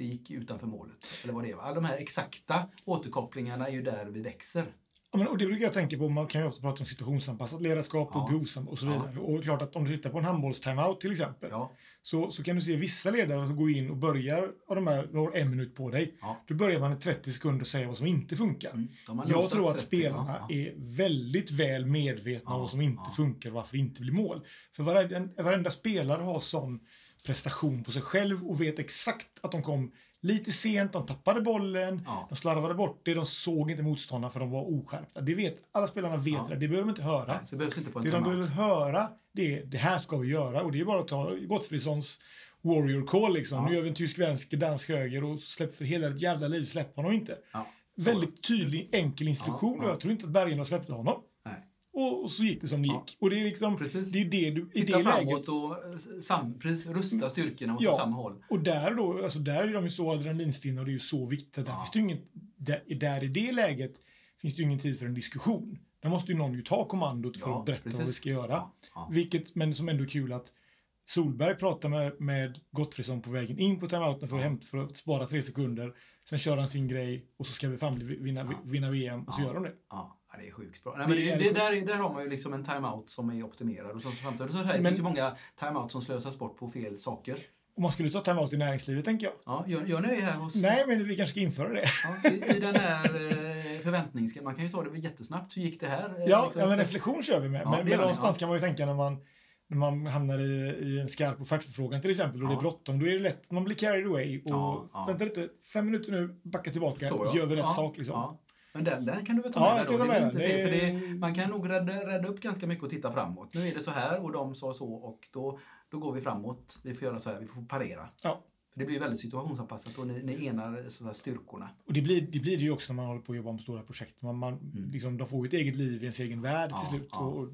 det gick utanför målet. Eller vad det är. va? Alla de här exakta återkopplingarna är ju där vi växer. Ja, men, och det brukar jag tänka på, man kan ju ofta prata om situationsanpassat ledarskap och Ja. behovsam och så Ja. vidare. Och klart att om du tittar på en handbolls-timeout till exempel, Ja, så, så kan du se vissa ledare som går in och börjar, av de här, har en minut på dig, ja. då börjar man i 30 sekunder säga vad som inte funkar. Mm. Jag tror att 30, spelarna ja, ja. är väldigt väl medvetna om Ja, vad som inte ja. funkar och varför det inte blir mål. För varenda, varenda spelare har sån prestation på sig själv och vet exakt att de kom lite sent, de tappade bollen, Ja. de slarvade bort det, de såg inte motståndarna för de var oskärpta. Det vet, alla spelarna vet Ja. det, det behöver de inte höra. Nej, det behövs inte på en Det de behöver höra, det är det här ska vi göra. Och det är bara att ta Gottfridssons Warrior Call liksom. Ja. Nu gör vi en tysk vänster, dansk höger och släpp för hela ditt jävla liv, släpp honom inte. Väldigt tydlig, enkel instruktion och ja. jag tror inte att Bergendahl släppte honom. Och, och så gick det som det Ja. gick. Och det är liksom, Precis. det är det du, i Titta det framåt läget. och eh, sam, precis, rusta styrkorna åt Ja. samma håll. Och där då, alltså där är de ju så adrenalinstinna och det är ju så viktigt. Där, Ja. finns det ju ingen, där, där i det läget finns det ju ingen tid för en diskussion. Där måste ju någon ju ta kommandot för Ja, att berätta precis. vad vi ska göra. Ja, ja. Vilket, men som ändå är kul att Solberg pratar med, med Gottfridsson på vägen in på timeouten för, att Ja. hämta, för att spara tre sekunder. Sen kör han sin grej och så ska vi fan vinna, Ja. vinna VM och så Ja. gör de det. Ja, det är sjukt bra. Nej, men Det det, det, där, där har man ju liksom en timeout som är optimerad. Och så, samtidigt så säger, det Men- finns ju många timeout som slösas bort på fel saker. Och man skulle ta timeout i näringslivet tänker jag. Ja, gör, gör ni det här hos... Nej, men vi kanske ska införa det. Ja, i, I den här eh, förväntnings... Man kan ju ta det jättesnabbt. Hur gick det här? Eh, Ja, liksom ja men reflektion kör vi med. Ja, men det men någonstans kan man ju tänka när man, när man hamnar i, i en skarp offertförfrågan till exempel och det Ja. är bråttom. Då är det lätt man blir carried away och Ja, ja. vänta lite, fem minuter nu, backa tillbaka, Så, ja. gör vi rätt sak liksom. Men den, den kan du väl ta Ja, med jag ta Det med den. Det det, är- man kan nog rädda, rädda upp ganska mycket och titta framåt. Nu är det så här och de sa så och då, då går vi framåt. Vi får göra så här, vi får parera. Ja. För det blir väldigt situationsanpassat och ni, ni enar så här styrkorna. Och det blir, det blir det ju också när man håller på att jobba med stora projekt. Man, man, Mm. liksom, de får ju ett eget liv i ens egen värld Ja, till slut. ja. Och, och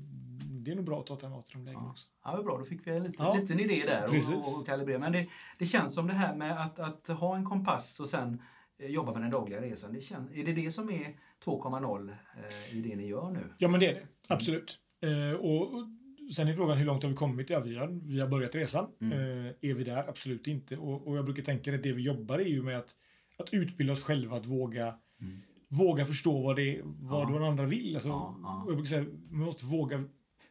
det är nog bra att ta i de lägena Ja. också. Ja, bra. Då fick vi en liten, Ja. liten idé där Precis. och, och, kalibrera. Men det, det känns som det här med att, att ha en kompass och sen jobba med den dagliga resan. Det känns, är det det som är 2,0 eh, i det ni gör nu? Ja, men det är det. Absolut. Eh, och, och sen är frågan hur långt har vi kommit? Ja, vi har, vi har börjat resan. Mm. Eh, är vi där? Absolut inte. Och, och jag brukar tänka att det vi jobbar är ju med att, att utbilda oss själva, att våga, Mm. våga förstå vad, det, vad Ja. den andra vill. Alltså, Ja, ja. Jag brukar säga, man måste våga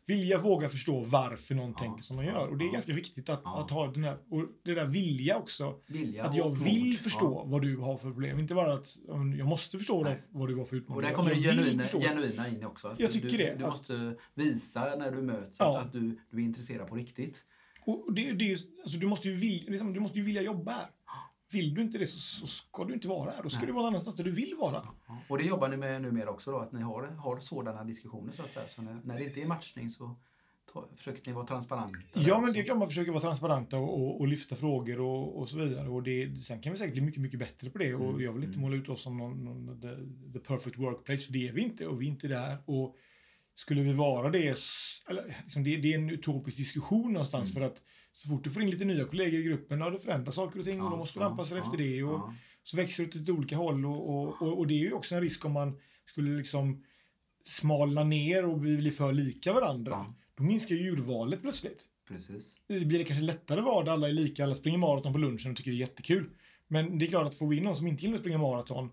vilja våga förstå varför någon Ja, tänker som de gör. Och det är ganska viktigt att, att ha den här, och det där vilja också. Vilja Att jag mod. vill förstå Ja. vad du har för problem. Inte bara att jag måste förstå Nej. vad, du har för utmaningar. Och där kommer det genuina, förstå. genuina in också. Att Jag du- tycker du, det, Du att- måste visa när du möts Ja. att, att du, du är intresserad på riktigt. Och det, det är, alltså, du, måste ju vilja, liksom, du måste ju vilja jobba här. Vill du inte det så, så ska du inte vara här. Då ska Nej. du vara någon annanstans där du vill vara. Och det jobbar ni med numera också då, att ni har, har sådana diskussioner så att säga. Så när, när det inte är matchning så ta, försöker ni vara transparenta? Ja, men det är klart man försöker vara transparenta och, och, och lyfta frågor och, och så vidare. Och det, sen kan vi säkert bli mycket, mycket bättre på det. Och Mm, jag vill inte mm. måla ut oss som någon, någon the, the perfect workplace, för det är vi inte. Och vi är inte där. Och skulle vi vara det, eller, liksom det, det är en utopisk diskussion någonstans. Mm. För att så fort du får in lite nya kollegor i gruppen, ja, då förändras saker och ting och då måste du anpassa dig efter det. Och, ja. så växer det åt lite olika håll och, och, och, och det är ju också en risk om man skulle liksom smalna ner och vi blir för lika varandra. Ja. Då minskar ju urvalet plötsligt. Precis. Det blir det kanske lättare vardag, alla är lika, alla springer maraton på lunchen och tycker det är jättekul. Men det är klart att får vi in någon som inte gillar att springa maraton,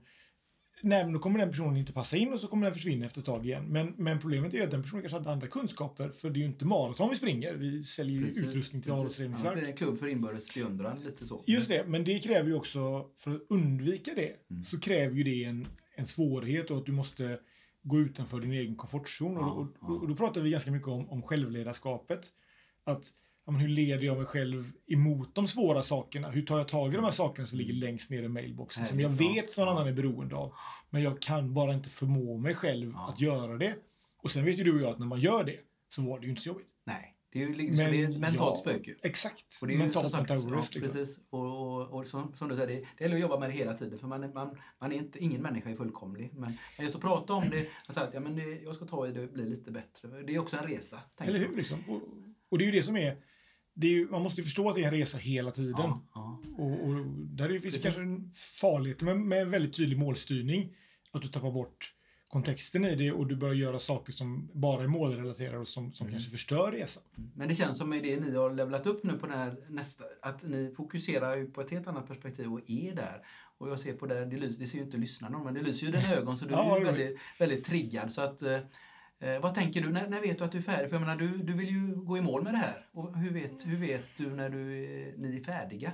nej, men då kommer den personen inte passa in och så kommer den försvinna efter ett tag igen. Men, men problemet är ju att den personen kanske hade andra kunskaper, för det är ju inte maraton vi springer. Vi säljer ju utrustning till precis. Ja, avloppsreningsverk. det är en klubb för inbördes beundran, lite så. Just det, men det kräver ju också, för att undvika det, Mm. så kräver ju det en, en svårighet och att du måste gå utanför din egen komfortzon. Ja, och, och, och då pratar vi ganska mycket om, om självledarskapet. Att, ja, men hur leder jag mig själv emot de svåra sakerna? Hur tar jag tag i de här sakerna som ligger längst ner i mailboxen? Som jag vet att någon annan är beroende av. Men jag kan bara inte förmå mig själv att göra det. Och sen vet ju du och jag att när man gör det så var det ju inte så jobbigt. Det är ju liksom, Men det är ett mentalt ja, spöke. Exakt. Och det är Mentalt som sagt, ja, liksom. precis. Och, och, och som, som du säger, det, det gäller att jobba med det hela tiden. För man, man, man är inte, ingen människa är fullkomlig. Men just att prata om det, säga att ja, men det, jag ska ta i det och bli lite bättre. Det är också en resa. Eller hur? Liksom? Och, och det är ju det som är... Det är ju, man måste ju förstå att det är en resa hela tiden. Ja, ja. Och, och där är det finns Precis. kanske en farlighet med, med en väldigt tydlig målstyrning. Att du tappar bort kontexten i det och du börjar göra saker som bara är målrelaterade och som, som Mm. kanske förstör resan. Men det känns som med det ni har levlat upp nu på den här nästa, att ni fokuserar på ett helt annat perspektiv och är där. Och jag ser på det, det, lyser, det ser ju inte lyssnarna men det lyser ju dina ögon så du Ja, är väldigt, väldigt triggad. Så att, eh, eh, vad tänker du? När, när vet du att du är färdig? För jag menar, du, du vill ju gå i mål med det här. Och hur vet, hur vet du när du, ni är färdiga?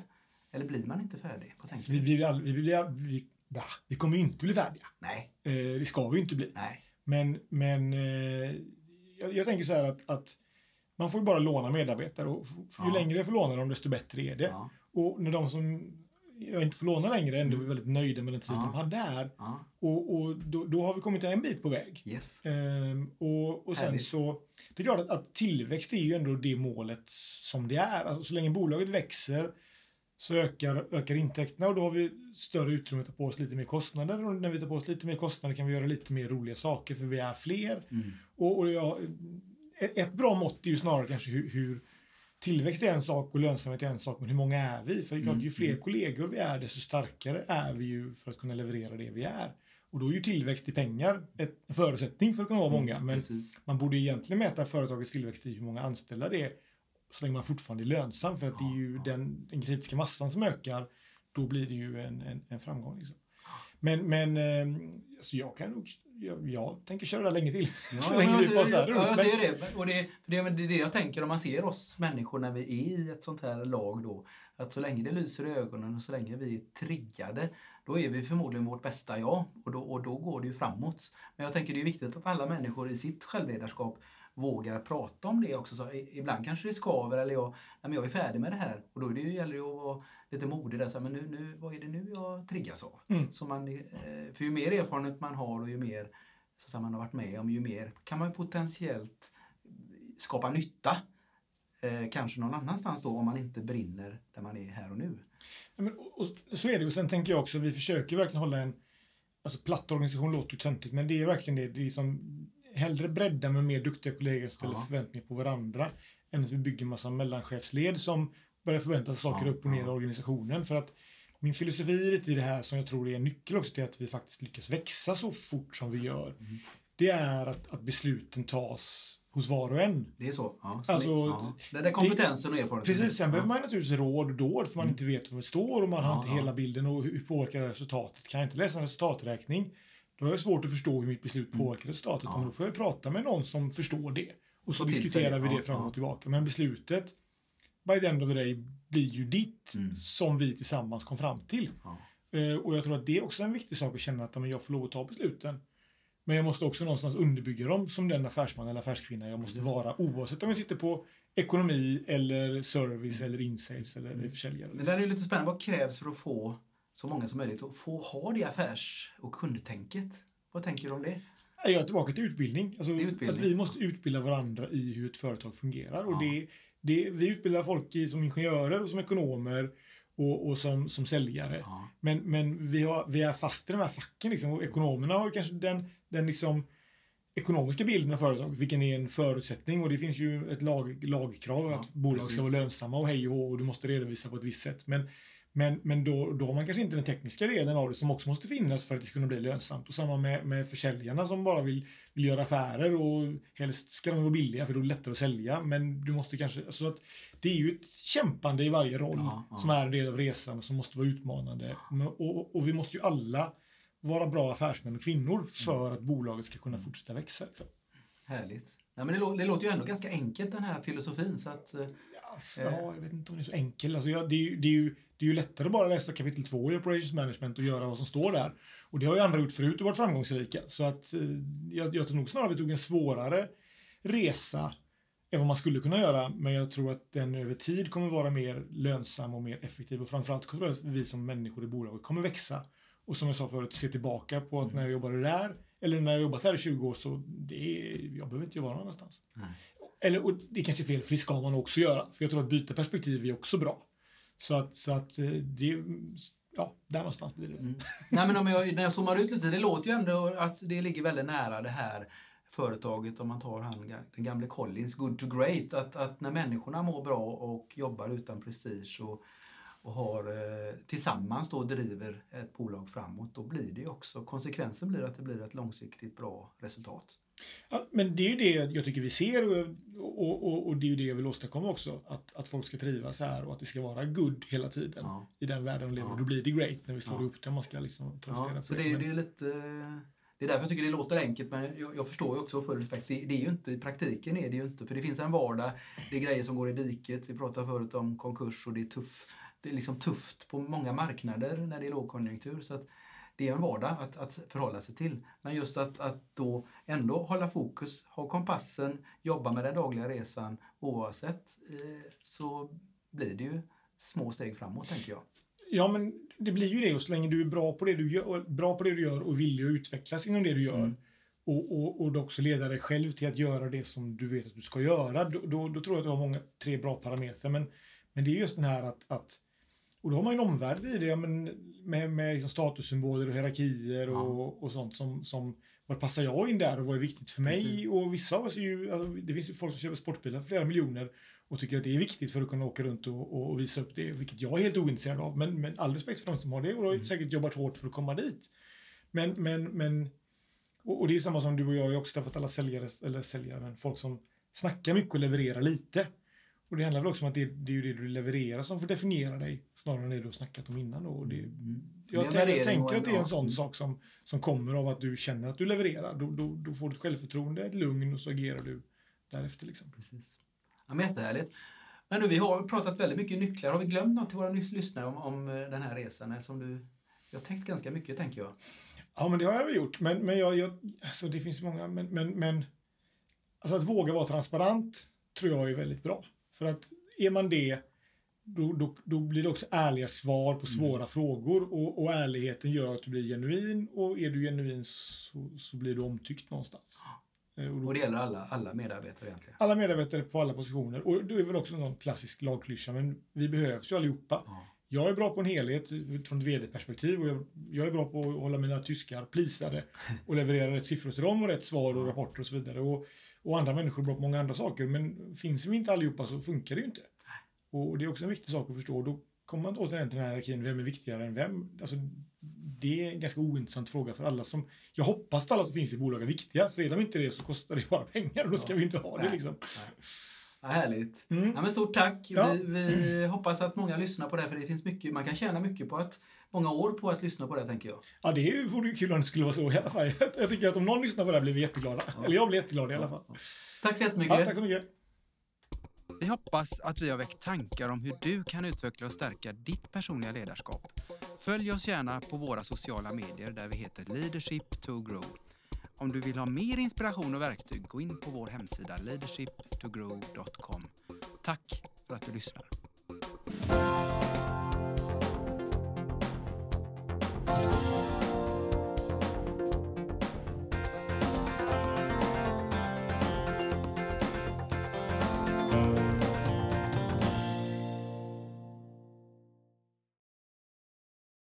Eller blir man inte färdig? Vad tänker Så vi, blir, all- vi, blir, vi, bah, vi kommer inte bli färdiga. Nej, Eh, det ska vi ju inte bli. nej. Men, men eh, jag, jag tänker så här att, att man får ju bara låna medarbetare och ju Ja. längre jag får låna dem desto bättre är det. Ja, Och när de som jag inte får låna längre ändå är väldigt nöjda med den tid Ja. de hade här. ja, Och, och då, då har vi kommit en bit på väg. yes. Ehm, och, och sen Härligt. så, det är klart att, att tillväxt är ju ändå det målet som det är. Alltså, så länge bolaget växer så ökar, ökar intäkterna och då har vi större utrymme att ta på oss lite mer kostnader. Och när vi tar på oss lite mer kostnader kan vi göra lite mer roliga saker för vi är fler. Mm. Och, och ja, ett, bra mått är ju snarare kanske hur, hur tillväxt är en sak och lönsamhet är en sak, men hur många är vi? För klart, Mm, ju fler mm. kollegor vi är, desto starkare är vi ju för att kunna leverera det vi är. Och då är ju tillväxt i pengar en förutsättning för att kunna vara många. Men Mm, Precis. man borde egentligen mäta företagets tillväxt i hur många anställda det är, så länge man fortfarande är lönsam. För att det är ju den, den kritiska massan som ökar, då blir det ju en, en, en framgång. Liksom. Men, men alltså jag kan nog, jag, jag tänker köra det här länge till. Ja, så länge vi jag får så här Ja, jag ser det. Och det, det är det jag tänker om man ser oss människor när vi är i ett sånt här lag då. Att så länge det lyser i ögonen och så länge vi är triggade, då är vi förmodligen vårt bästa jag. Och då, och då går det ju framåt. Men jag tänker det är viktigt att alla människor i sitt självledarskap vågar prata om det också. Så ibland kanske det skaver eller jag, nej, men jag är färdig med det här. Och då är det ju, gäller det att vara lite modig där. Så, här, men nu, nu, vad är det nu jag triggas av? Mm. Så man, eh, för ju mer erfarenhet man har och ju mer så att man har varit med om, ju mer kan man potentiellt skapa nytta. Eh, kanske någon annanstans då om man inte brinner där man är här och nu. Ja, men, och, och, så är det och sen tänker jag också, vi försöker verkligen hålla en, alltså platt organisation låter ju töntigt, men det är verkligen det, det är som hellre bredda med mer duktiga kollegor som ställer Ja. förväntningar på varandra, än att vi bygger massa mellanchefsled som börjar förvänta sig saker Ja, upp och ner i organisationen. För att min filosofi lite i det här som jag tror är en nyckel också till att vi faktiskt lyckas växa så fort som vi gör, Mm. det är att, att besluten tas hos var och en. Det är så. Ja, så Alltså, det, ja. det där kompetensen och erfarenheten. Precis, sen ja. behöver man naturligtvis råd och dåd för man Mm. inte vet var vi står och man har Ja, inte ja. hela bilden och hur påverkar det resultatet. Kan jag inte läsa en resultaträkning då har jag svårt att förstå hur mitt beslut Mm. påverkar resultatet. Ja. Men då får jag prata med någon som förstår det. Och så sig diskuterar vi det fram och tillbaka. Men beslutet by the end of the day blir ju ditt Mm. som vi tillsammans kom fram till. Eh, och jag tror att det är också en viktig sak att känna att men jag får lov att ta besluten. Men jag måste också någonstans underbygga dem som den affärsman eller affärskvinna jag måste vara oavsett om jag sitter på ekonomi eller service eller insales eller mm. försäljare. Men det är lite spännande. Vad krävs för att få så många som möjligt att få ha det affärs och kundtänket? Vad tänker du om det? Jag är tillbaka till utbildning. Alltså, utbildning. Att vi måste utbilda varandra i hur ett företag fungerar. Ja. Och det, det, vi utbildar folk i, som ingenjörer och som ekonomer och, och som, som säljare. Ja. Men, men vi, har, vi är fast i de här facken. Liksom. Och ekonomerna har kanske den, den liksom ekonomiska bilden av företaget, vilken är en förutsättning. Och det finns ju ett lag, lagkrav ja, att bolag ska vara lönsamma och hej och, och du måste redovisa på ett visst sätt. Men men, men då, då har man kanske inte den tekniska delen av det som också måste finnas för att det ska kunna bli lönsamt. Och samma med, med försäljarna som bara vill, vill göra affärer och helst ska de vara billiga för då är det lättare att sälja. Men du måste kanske, så att det är ju ett kämpande i varje roll ja, ja. som är en del av resan och som måste vara utmanande. Och, och, och vi måste ju alla vara bra affärsmän och kvinnor för mm. att bolaget ska kunna fortsätta växa. Liksom. Härligt. Ja, men det, det, låter ju ändå ganska enkelt den här filosofin. Så att, ja, eh. jag vet inte om det är så enkelt. Alltså, ja, det, är, det, är ju, det är ju lättare att bara läsa kapitel 2 i Operations Management och göra vad som står där. Och det har ju andra gjort förut och varit framgångsrika. Så att eh, jag, jag tror nog snarare vi tog en svårare resa än vad man skulle kunna göra. Men jag tror att den över tid kommer vara mer lönsam och mer effektiv. Och framförallt tror jag att vi som människor i bolaget kommer växa. Och som jag sa förut, se tillbaka på att när jag jobbade där, eller när jag jobbat här i 20 år, så det är, jag behöver inte jobba någon annanstans. Nej. Eller, och det är kanske är fel, för det ska man också göra. För jag tror att byta perspektiv är också bra. Så att, så att eh, det, ja, där någonstans blir det. Mm. Nej, men om jag, när jag zoomar ut lite, det låter ju ändå att det ligger väldigt nära det här företaget, om man tar han, den gamle Collins, good to great, att, att när människorna mår bra och jobbar utan prestige och, och har, eh, tillsammans då driver ett bolag framåt, då blir det ju också, konsekvensen blir att det blir ett långsiktigt bra resultat. Ja, men det är ju det jag tycker vi ser och, och, och, och, det är ju det jag vill åstadkomma också. Att, att folk ska trivas här och att det ska vara good hela tiden ja. i den världen de lever. Ja. Då blir det great när vi slår ja. upp det. Man ska liksom ja, så det, det, är lite... Det är därför jag tycker det låter enkelt men jag, jag förstår ju också för respekt. Det, det, är ju inte, i praktiken är det ju inte. För det finns en vardag, det är grejer som går i diket. Vi pratade förut om konkurs och det är tufft. Det är liksom tufft på många marknader när det är lågkonjunktur. Så att det är en vardag att, att förhålla sig till. Men just att, att då ändå hålla fokus, ha kompassen, jobba med den dagliga resan oavsett eh, så blir det ju små steg framåt tänker jag. Ja, men det blir ju det och så länge du är bra på det du gör, bra på det du gör och att utvecklas inom det du gör mm. och, och, och också leda dig själv till att göra det som du vet att du ska göra, då, då, då tror jag att du har många, tre bra parametrar. Men, men det är just den här att, att och då har man ju en omvärld i det men med, med liksom statussymboler och hierarkier ja. och, och sånt som, som var passar jag in där och vad är viktigt för mig? Precis. Och vissa av oss är ju, alltså, det finns ju folk som köper sportbilar för flera miljoner och tycker att det är viktigt för att kunna åka runt och, och visa upp det, vilket jag är helt ointresserad av. Men, men all respekt för de som har det och har mm. säkert jobbat hårt för att komma dit. Men, men, men och, och det är samma som du och jag, jag har också träffat alla säljare, eller säljare, men folk som snackar mycket och levererar lite. Och det handlar väl också om att det, det är ju det du levererar som får definiera dig snarare än det du har snackat om innan. Och det, mm. jag, jag, tänker att det är en sån sak som, som kommer av att du känner att du levererar. Då, då, då får du ett självförtroende, ett lugn och så agerar du därefter. Liksom. Precis. Ja, men jättehärligt. Men du, vi har pratat väldigt mycket nycklar. Har vi glömt något till våra lyssnare om, om eh, den här resan? Som du, jag har tänkt ganska mycket, tänker jag. Ja, men det har jag väl gjort. Men, men jag, jag, alltså det finns många, men, men, men alltså att våga vara transparent tror jag är väldigt bra. För att är man det, då, då, då blir det också ärliga svar på svåra mm. frågor och, och, ärligheten gör att du blir genuin och är du genuin så, så blir du omtyckt någonstans. Eh, och, då, och det gäller alla, alla medarbetare egentligen? Alla medarbetare på alla positioner. Och det är väl också en klassisk lagklyscha, men vi behövs ju allihopa. Ja. Jag är bra på en helhet från ett vd-perspektiv och jag, jag, är bra på att hålla mina tyskar plisade och leverera rätt siffror till dem och rätt svar och rapporter och så vidare. Och och andra människor är bra på många andra saker. Men finns vi inte allihopa så funkar det ju inte. Och det är också en viktig sak att förstå. Då kommer man återigen till den här hierarkin, vem är viktigare än vem? Alltså, det är en ganska ointressant fråga för alla som... Jag hoppas att alla som finns i bolag är viktiga, för är de inte det så kostar det bara pengar och då ska vi inte ha det liksom. Ja, härligt. Mm. Ja, men stort tack. Ja. Vi, vi, hoppas att många lyssnar på det, för det finns mycket, man kan tjäna mycket på att många år på att lyssna på det, tänker jag. Ja, det vore kul om det skulle vara så i alla fall. Jag tycker att om någon lyssnar på det här blir vi jätteglada. Ja. Eller jag blir jätteglad i alla fall. Tack så jättemycket. Ja, tack så mycket. Vi hoppas att vi har väckt tankar om hur du kan utveckla och stärka ditt personliga ledarskap. Följ oss gärna på våra sociala medier där vi heter Leadership to Grow. Om du vill ha mer inspiration och verktyg, gå in på vår hemsida leadershiptogrow.com. Tack för att du lyssnar. oh